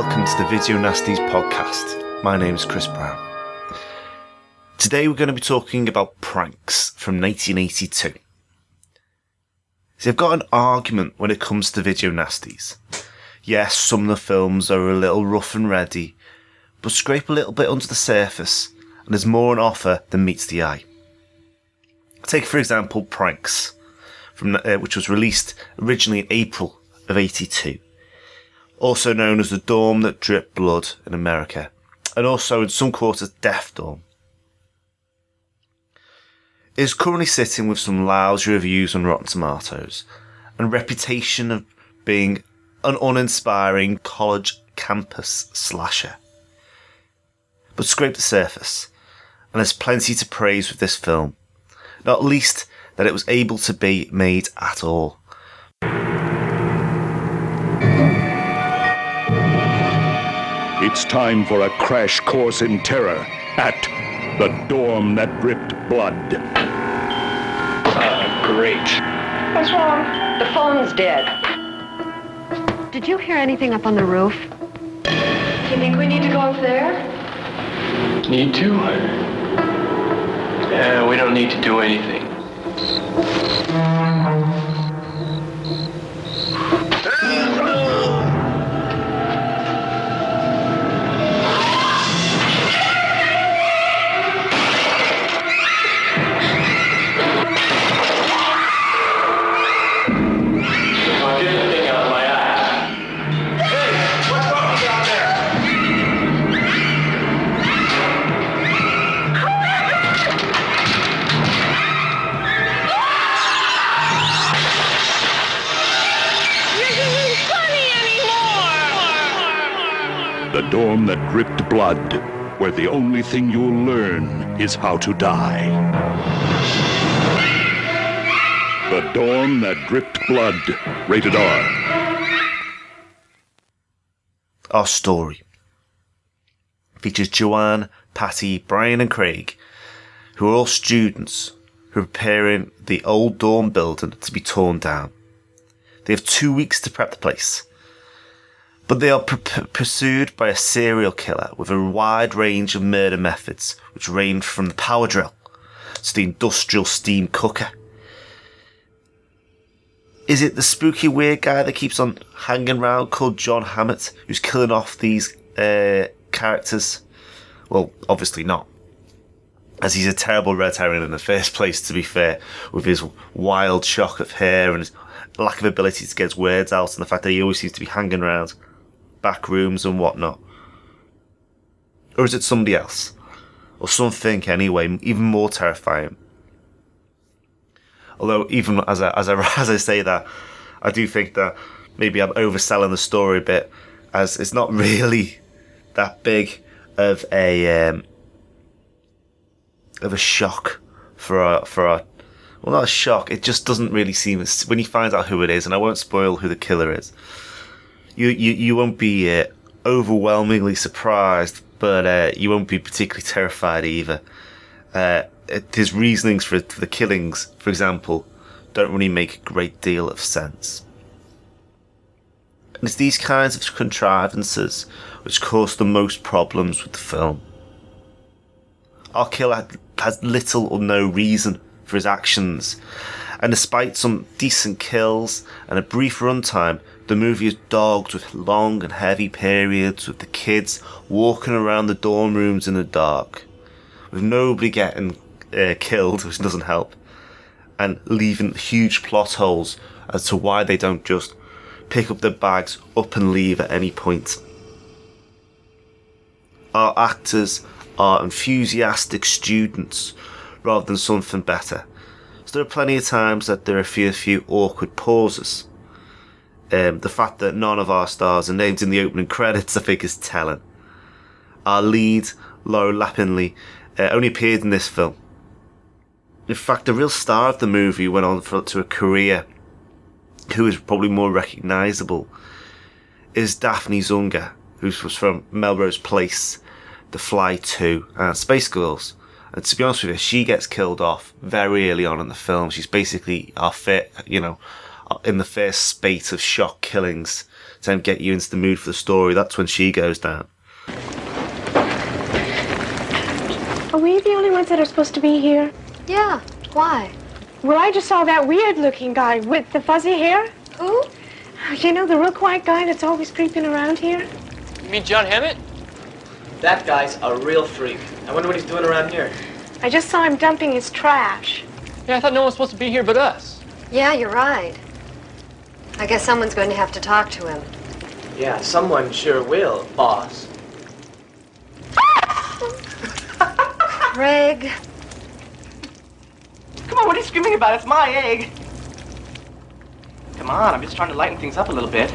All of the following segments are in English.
Welcome to the Video Nasties podcast. My name is Chris Brown. Today we're going to be talking about pranks from 1982. See, I've got an argument when it comes to Video Nasties. Yes, some of the films are a little rough and ready, but scrape a little bit under the surface, and there's more on offer than meets the eye. Take, for example, Pranks, from, uh, which was released originally in April of 82 also known as the Dorm That Dripped Blood in America, and also in some quarters Death Dorm. It is currently sitting with some lousy reviews on Rotten Tomatoes, and reputation of being an uninspiring college campus slasher. But scrape the surface, and there's plenty to praise with this film, not least that it was able to be made at all. It's time for a crash course in terror at the dorm that dripped blood. Ah, great. What's wrong? The phone's dead. Did you hear anything up on the roof? Do you think we need to go up there? Need to? Yeah, we don't need to do anything. Dorm that dripped blood, where the only thing you'll learn is how to die. The dorm that dripped blood, rated R. Our story features Joanne, Patty, Brian, and Craig, who are all students who are preparing the old dorm building to be torn down. They have two weeks to prep the place, but they are pursued by a serial killer with a wide range of murder methods, which range from the power drill to the industrial steam cooker. Is it the spooky weird guy that keeps on hanging around called John Hammett who's killing off these uh, characters? Well, obviously not. As he's a terrible red herring in the first place, to be fair, with his wild shock of hair and his lack of ability to get his words out and the fact that he always seems to be hanging around back rooms and whatnot. Or is it somebody else? Or something anyway, even more terrifying? Although even as I, as I as I say that, I do think that maybe I'm overselling the story a bit, as it's not really that big of a um, of a shock for our for our well not a shock. It just doesn't really seem when you find out who it is, and I won't spoil who the killer is. You you you won't be uh, overwhelmingly surprised, but uh, you won't be particularly terrified either. Uh, his reasonings for, for the killings, for example, don't really make a great deal of sense. And it's these kinds of contrivances which cause the most problems with the film. Our killer has little or no reason for his actions, and despite some decent kills and a brief runtime, the movie is dogged with long and heavy periods with the kids walking around the dorm rooms in the dark, with nobody getting uh, killed, which doesn't help, and leaving huge plot holes as to why they don't just pick up their bags up and leave at any point. Our actors are enthusiastic students rather than something better. So there are plenty of times that there are a few, few awkward pauses. Um, the fact that none of our stars are named in the opening credits, I think, is telling. Our lead, Laura Lappinley, uh, only appeared in this film. In fact, the real star of the movie went on for, to a career who is probably more recognisable is Daphne Zuniga, who was from Melrose Place, The Fly 2, and Spaceballs. And to be honest with you, she gets killed off very early on in the film. She's basically our fit, you know, in the first spate of shock killings to get you into the mood for the story. That's when she goes down. Are we the only ones that are supposed to be here? Yeah. Why? Well, I just saw that weird looking guy with the fuzzy hair. Who? You know, the real quiet guy that's always creeping around here? You mean John Hammett? That guy's a real freak. I wonder what he's doing around here. I just saw him dumping his trash. Yeah, I thought no one was supposed to be here but us. Yeah, you're right. I guess someone's going to have to talk to him. Yeah, someone sure will, boss. Craig. Come on, what are you screaming about? It's my egg. Come on, I'm just trying to lighten things up a little bit.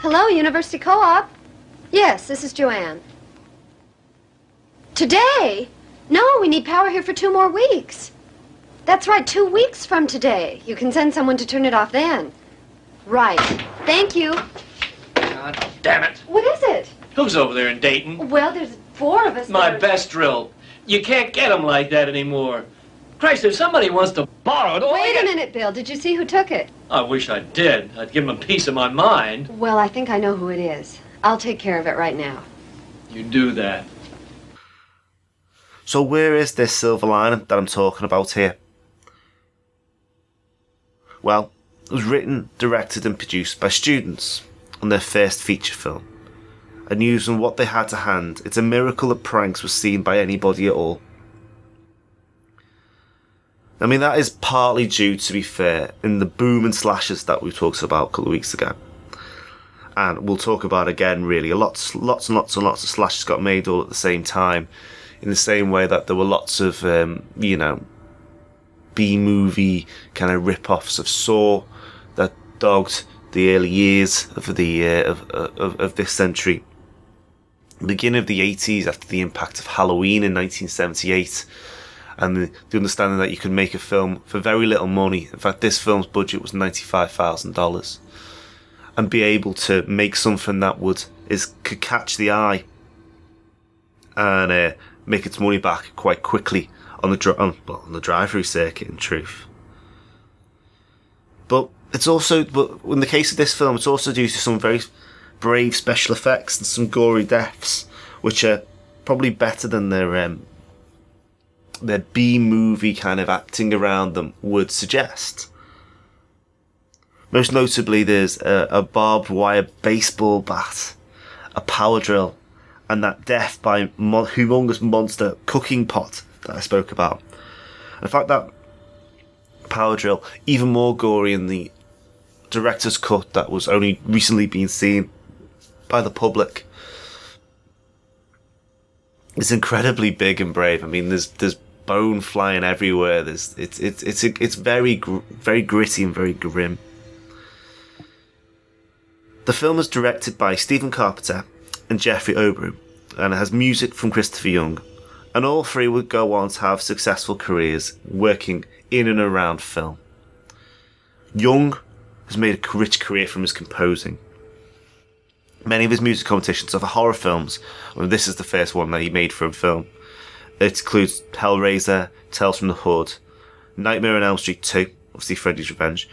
Hello, University Co-op. Yes, this is Joanne. Today? No, we need power here for two more weeks. That's right, two weeks from today. You can send someone to turn it off then. Right. Thank you. God damn it. What is it? Who's over there in Dayton? Well, there's four of us. My best drill. You can't get them like that anymore. Christ, if somebody wants to borrow it, Wait a minute, Bill. Did you see who took it? I wish I did. I'd give them a piece of my mind. Well, I think I know who it is. I'll take care of it right now. You do that. So where is this silver lining that I'm talking about here? Well, it was written, directed and produced by students on their first feature film. And using what they had to hand, it's a miracle that pranks were seen by anybody at all. I mean, that is partly due, to be fair, in the boom and slashes that we talked about a couple of weeks ago. And we'll talk about again, really. Lots, lots and lots and lots of slashes got made all at the same time in the same way that there were lots of um, you know B movie kind of rip-offs of Saw that dogged the early years of the uh, of, of of this century. Beginning of the 80s, after the impact of Halloween in 1978, and the, understanding that you could make a film for very little money. In fact, this film's budget was ninety-five thousand dollars, and be able to make something that would is could catch the eye and uh, make its money back quite quickly on the on, well, on the drive-through circuit. In truth, but it's also but in the case of this film, it's also due to some very brave special effects and some gory deaths, which are probably better than their um, their B movie kind of acting around them would suggest. Most notably, there's a, a barbed wire baseball bat, a power drill, and that death by mo- humongous monster cooking pot that I spoke about. In fact, that power drill even more gory in the director's cut that was only recently being seen by the public. It's incredibly big and brave. I mean, there's there's bone flying everywhere. There's it's it's it's it's very very gritty and very grim. The film is directed by Stephen Carpenter and Jeffrey Obrow, and it has music from Christopher Young. And all three would go on to have successful careers working in and around film. Young has made a rich career from his composing. Many of his music competitions are for horror films, and this is the first one that he made for a film. It includes Hellraiser, Tales from the Hood, Nightmare on Elm Street 2, obviously Freddy's Revenge,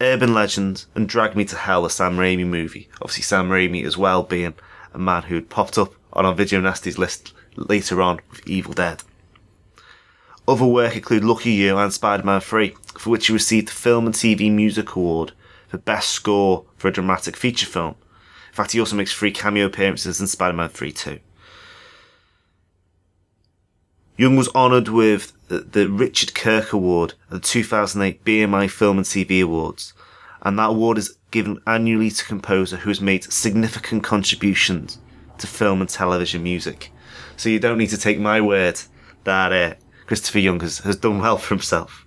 Urban Legends, and Drag Me to Hell, a Sam Raimi movie. Obviously, Sam Raimi as well being a man who'd popped up on our Video Nasties list later on with Evil Dead. Other work include Lucky You and Spider-Man 3, for which he received the Film and TV Music Award for Best Score for a Dramatic Feature Film. In fact, he also makes three cameo appearances in Spider-Man 3 too. Young was honoured with the Richard Kirk Award at the 2008 BMI Film and TV Awards, and that award is given annually to composer who has made significant contributions to film and television music. So you don't need to take my word that uh, Christopher Young has, has done well for himself.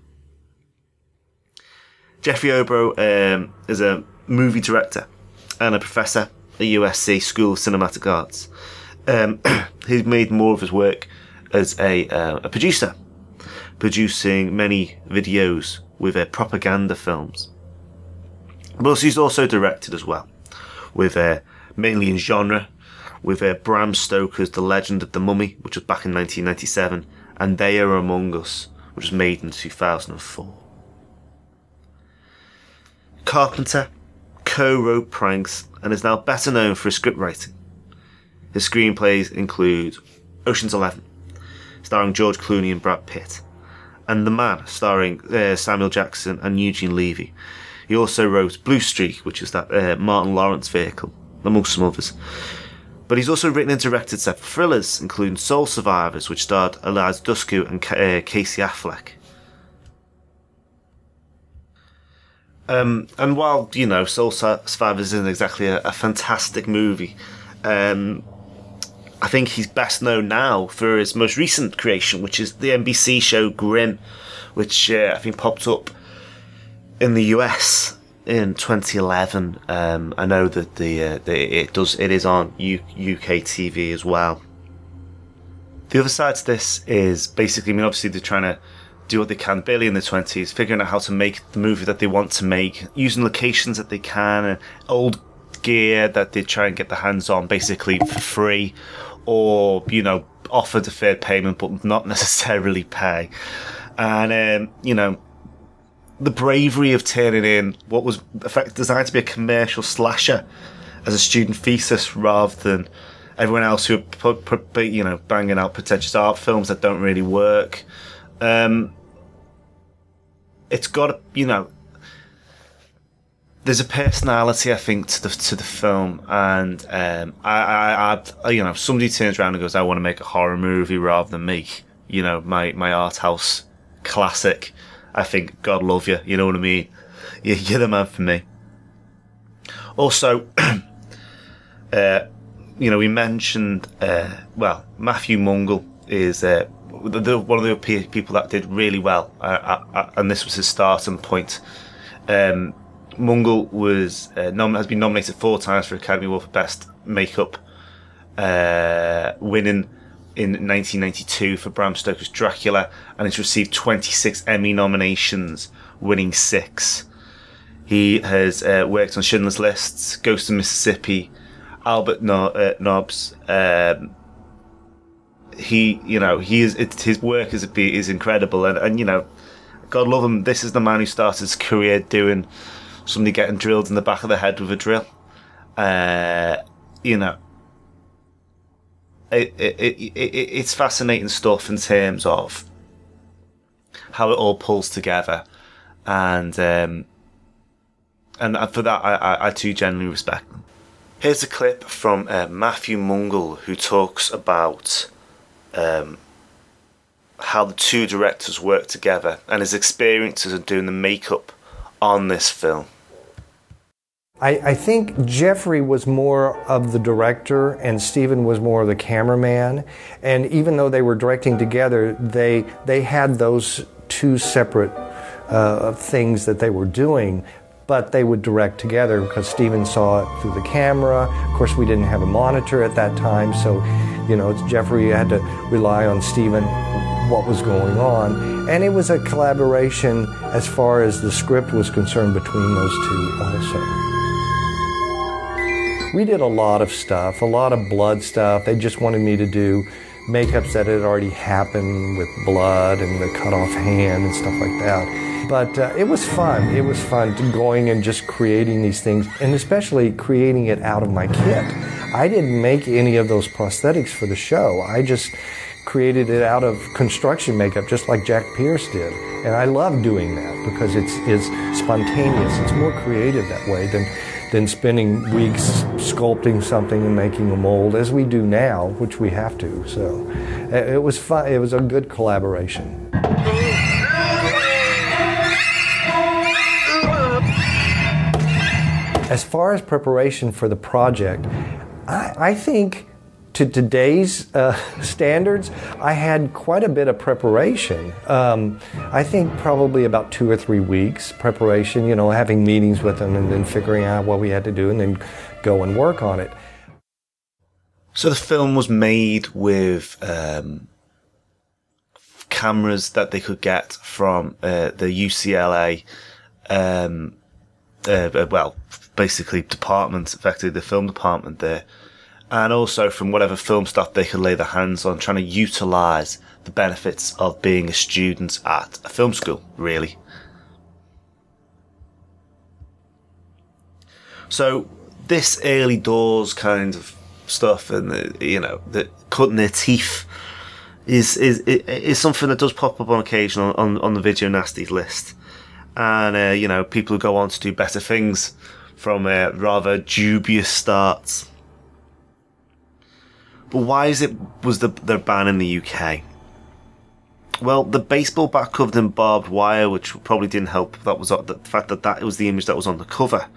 Jeffrey Obrow um, is a movie director and a professor at USC School of Cinematic Arts. Um, he's made more of his work as a, uh, a producer, producing many videos with uh, propaganda films. But he's also directed as well, with uh, mainly in genre, with uh, Bram Stoker's The Legend of the Mummy, which was back in 1997, and They Are Among Us, which was made in 2004. Carpenter co-wrote pranks and is now better known for his script writing. His screenplays include Ocean's Eleven, starring George Clooney and Brad Pitt, and The Man, starring uh, Samuel Jackson and Eugene Levy. He also wrote Blue Streak, which is that uh, Martin Lawrence vehicle, amongst some others. But he's also written and directed several thrillers, including Soul Survivors, which starred Eliza Dushku and uh, Casey Affleck. Um, and while you know Soul Survivors isn't exactly a, a fantastic movie, um, I think he's best known now for his most recent creation, which is the NBC show Grimm, which uh, I think popped up in the US in 2011. Um, I know that the, uh, the, it does it is on U- UK TV as well. The other side to this is basically, I mean, obviously they're trying to do what they can, barely in the 20s, figuring out how to make the movie that they want to make, using locations that they can, and old gear that they try and get their hands on basically for free, or, you know, offer deferred payment but not necessarily pay. And, um, you know, the bravery of turning in what was designed to be a commercial slasher as a student thesis rather than everyone else who are you know banging out pretentious art films that don't really work. Um, it's got you know there's a personality I think to the to the film, and um, I, I, I, you know, somebody turns around and goes, "I want to make a horror movie rather than make, you know, my my art house classic." I think God love you. You know what I mean? You're the man for me. Also, uh, you know, we mentioned uh, well, Matthew Mungle is uh, the, the, one of the people that did really well, uh, uh, uh, and this was his starting point. Um, Mungle was nom- has been nominated four times for Academy Award for Best Makeup, winning in 1992 for Bram Stoker's Dracula, and has received 26 Emmy nominations, winning six. He has uh, worked on Schindler's Lists, Ghost of Mississippi, Albert no- uh, Nobbs. Um, he, you know, he is his work is is incredible, and, and you know, God love him. This is the man who started his career doing somebody getting drilled in the back of the head with a drill. Uh, you know, it, it, it, it's fascinating stuff in terms of how it all pulls together, and um, and for that I, I, I too genuinely respect them. Here's a clip from uh, Matthew Mungle who talks about um, how the two directors work together and his experiences of doing the makeup on this film. I, I, think Jeffrey was more of the director and Stephen was more of the cameraman. And even though they were directing together, they they had those two separate uh, things that they were doing. But they would direct together because Stephen saw it through the camera. Of course, we didn't have a monitor at that time, so you know Jeffrey had to rely on Stephen what was going on. And it was a collaboration as far as the script was concerned between those two also. We did a lot of stuff, a lot of blood stuff. They just wanted me to do makeups that had already happened with blood and the cut off hand and stuff like that. But uh, it was fun. It was fun going and just creating these things, and especially creating it out of my kit. I didn't make any of those prosthetics for the show. I just created it out of construction makeup, just like Jack Pierce did. And I love doing that because it's, it's spontaneous. It's more creative that way than than spending weeks sculpting something and making a mold as we do now, which we have to. So uh, it was fun. It was a good collaboration. As far as preparation for the project, I, I think to today's uh, standards, I had quite a bit of preparation. Um, I think probably about two or three weeks preparation, you know, having meetings with them and then figuring out what we had to do and then go and work on it. So the film was made with um, cameras that they could get from uh, the UCLA, um, uh, well, basically department, effectively the film department there, and also from whatever film stuff they could lay their hands on, trying to utilize the benefits of being a student at a film school, really. So this early doors kind of stuff, and the, you know, the cutting their teeth is is is something that does pop up on occasion on, on, on the video nasties list, and uh, you know, people who go on to do better things from uh, rather dubious starts. But why is it was the their ban in the UK? Well, the baseball bat covered in barbed wire, which probably didn't help. That was the fact that that was the image that was on the cover,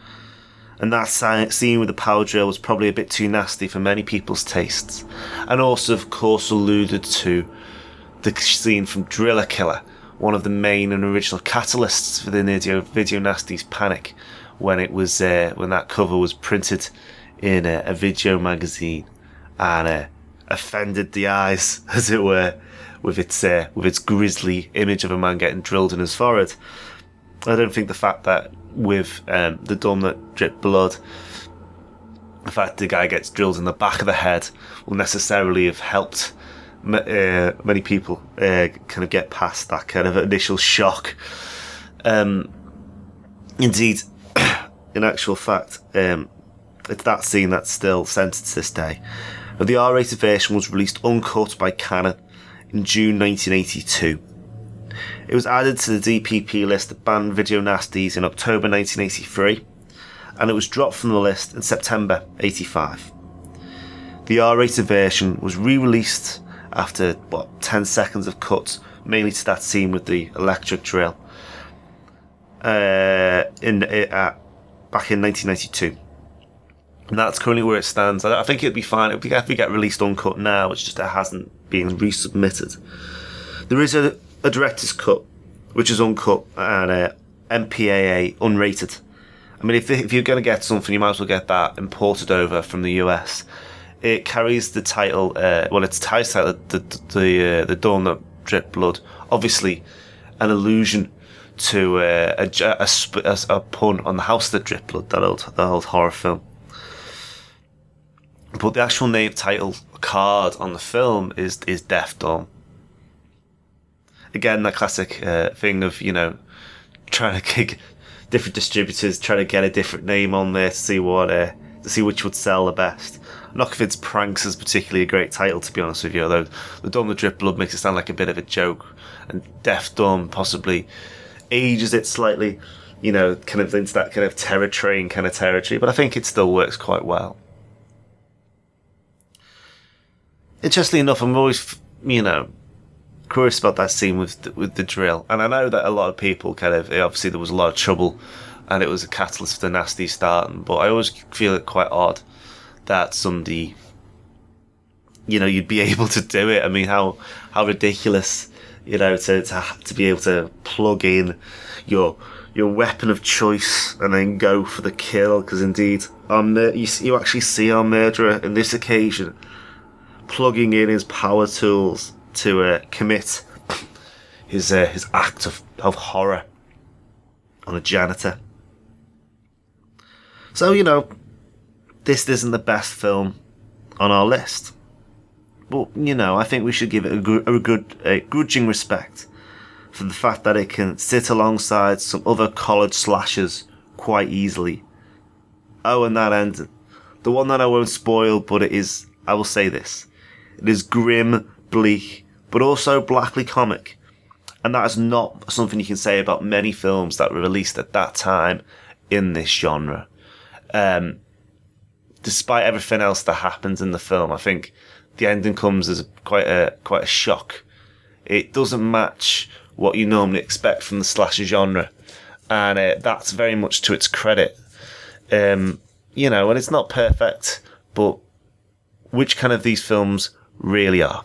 and that scene with the power drill was probably a bit too nasty for many people's tastes, and also, of course, alluded to the scene from Driller Killer, one of the main and original catalysts for the video, video nasties panic, when it was uh, when that cover was printed in a, a video magazine and uh, offended the eyes, as it were, with its uh, with its grisly image of a man getting drilled in his forehead. I don't think the fact that with um, the dorm that drip blood, the fact the guy gets drilled in the back of the head will necessarily have helped uh, many people uh, kind of get past that kind of initial shock. Um, indeed, in actual fact, um, it's that scene that's still censored to this day. The R-rated version was released uncut by Cannon in June 1982. It was added to the DPP list of banned video nasties in October 1983, and it was dropped from the list in September 85. The R-rated version was re-released after what 10 seconds of cuts, mainly to that scene with the electric drill, uh, in uh, back in 1992. And that's currently where it stands. I, think it'd be fine if we, if we get released uncut now. It's just it hasn't been resubmitted. There is a, a director's cut, which is uncut and a MPAA unrated. I mean, if, if you're going to get something, you might as well get that imported over from the US. It carries the title, uh, well, it's title the the the, uh, the dorm that drip blood. Obviously, an allusion to uh, a, a, a, a, pun on the house that drip blood, that old that old horror film. But the actual name title card on the film is is Death Dorm. Again, that classic uh, thing of you know trying to kick different distributors, trying to get a different name on there to see what uh, to see which would sell the best. I'm Pranks is particularly a great title, to be honest with you. Although the Dorm the Drip Blood makes it sound like a bit of a joke, and Death Dorm possibly ages it slightly, you know, kind of into that kind of terror train kind of territory. But I think it still works quite well. Interestingly enough, I'm always, you know, curious about that scene with the, with the drill, and I know that a lot of people kind of obviously there was a lot of trouble, and it was a catalyst for the nasty start. But I always feel it quite odd that somebody, you know, you'd be able to do it. I mean, how how ridiculous, you know, to to to be able to plug in your your weapon of choice and then go for the kill because indeed um, you, you actually see our murderer in this occasion plugging in his power tools to uh, commit his uh, his act of, of horror on a janitor. So you know, this isn't the best film on our list, but you know, I think we should give it a, gr- a good a grudging respect for the fact that it can sit alongside some other college slashers quite easily. Oh, and that ended. The one that I won't spoil, but it is, I will say this. It is grim, bleak, but also blackly comic. And that is not something you can say about many films that were released at that time in this genre. Um, despite everything else that happens in the film, I think the ending comes as quite a quite a shock. It doesn't match what you normally expect from the slasher genre, and uh, that's very much to its credit. Um, you know, and it's not perfect, but which kind of these films really are.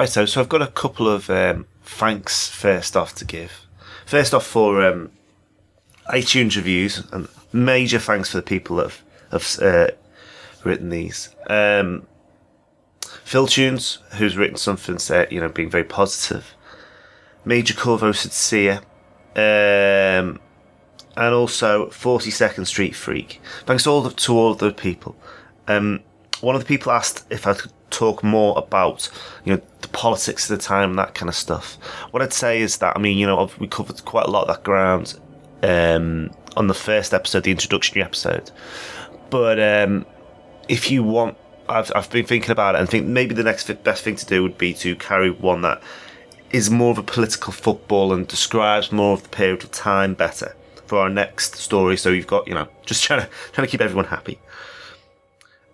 Right, so so I've got a couple of um, thanks first off to give. First off for um, iTunes reviews, and major thanks for the people that have, have uh, written these. Um, Phil Tunes, who's written something, say, you know, being very positive. Major Corvo Sincere, um, and also 42nd Street Freak. Thanks all the, to all the people. Um, one of the people asked if I could talk more about, you know, the politics of the time, that kind of stuff. What I'd say is that, I mean, you know, we covered quite a lot of that ground um, on the first episode, the introductory episode. But um, if you want, I've, I've been thinking about it and think maybe the next best thing to do would be to carry one that is more of a political football and describes more of the period of time better for our next story. So you've got, you know, just trying to trying to keep everyone happy.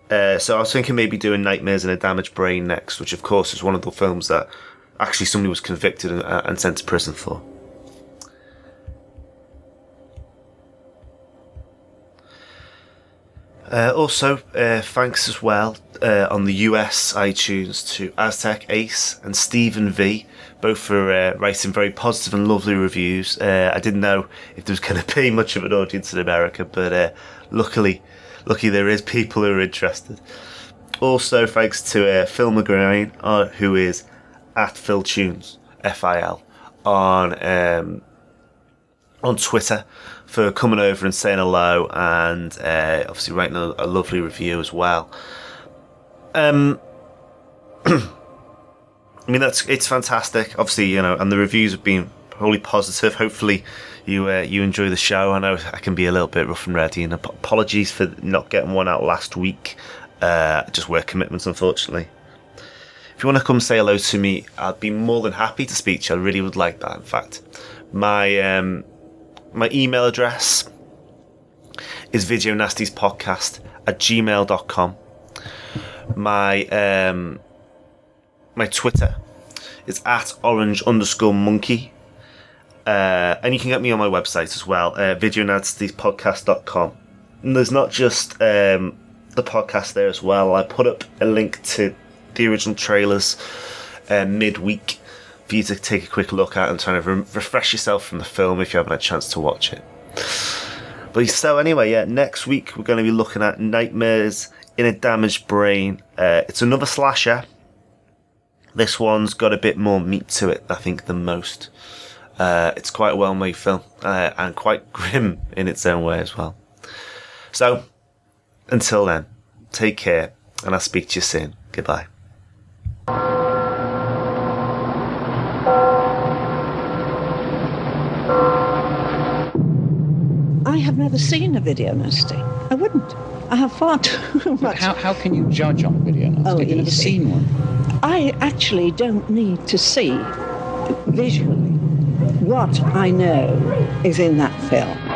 Uh, so I was thinking maybe doing Nightmares and a Damaged Brain next, which of course is one of the films that actually somebody was convicted and, uh, and sent to prison for. Uh, also, uh, thanks as well uh, on the US iTunes to Aztec Ace and Stephen V, both for uh, writing very positive and lovely reviews. I didn't know if there was going to be much of an audience in America, but luckily, lucky there is people who are interested. Also, thanks to uh, Phil McGrain, uh, who is at Phil Tunes F I L on um, on Twitter for coming over and saying hello and uh, obviously writing a, a, lovely review as well. Um, I mean that's it's fantastic. Obviously, you know, and the reviews have been wholly positive. Hopefully, you uh, you enjoy the show. I know I can be a little bit rough and ready, and apologies for not getting one out last week. Uh, just work commitments, unfortunately. If you want to come say hello to me, I'd be more than happy to speak to you. I really would like that. In fact, my um, my email address is videonastyspodcast at gmail.com. My um, my Twitter is at orange underscore monkey. Uh, and you can get me on my website as well, uh, videonastyspodcast.com. And there's not just um, the podcast there as well. I put up a link to the original trailers uh, midweek for you to take a quick look at and try to re- refresh yourself from the film if you haven't had a chance to watch it. But so anyway, yeah, next week we're going to be looking at Nightmares in a Damaged Brain. Uh, it's another slasher. This one's got a bit more meat to it, I think, than most. Uh, it's quite a well-made film uh, and quite grim in its own way as well. So, until then, take care, and I'll speak to you soon. Goodbye. I have never seen a video nasty. I wouldn't. I have far too much. How, how can you judge on a video nasty? Oh, You've never seen one. I actually don't need to see visually what I know is in that film.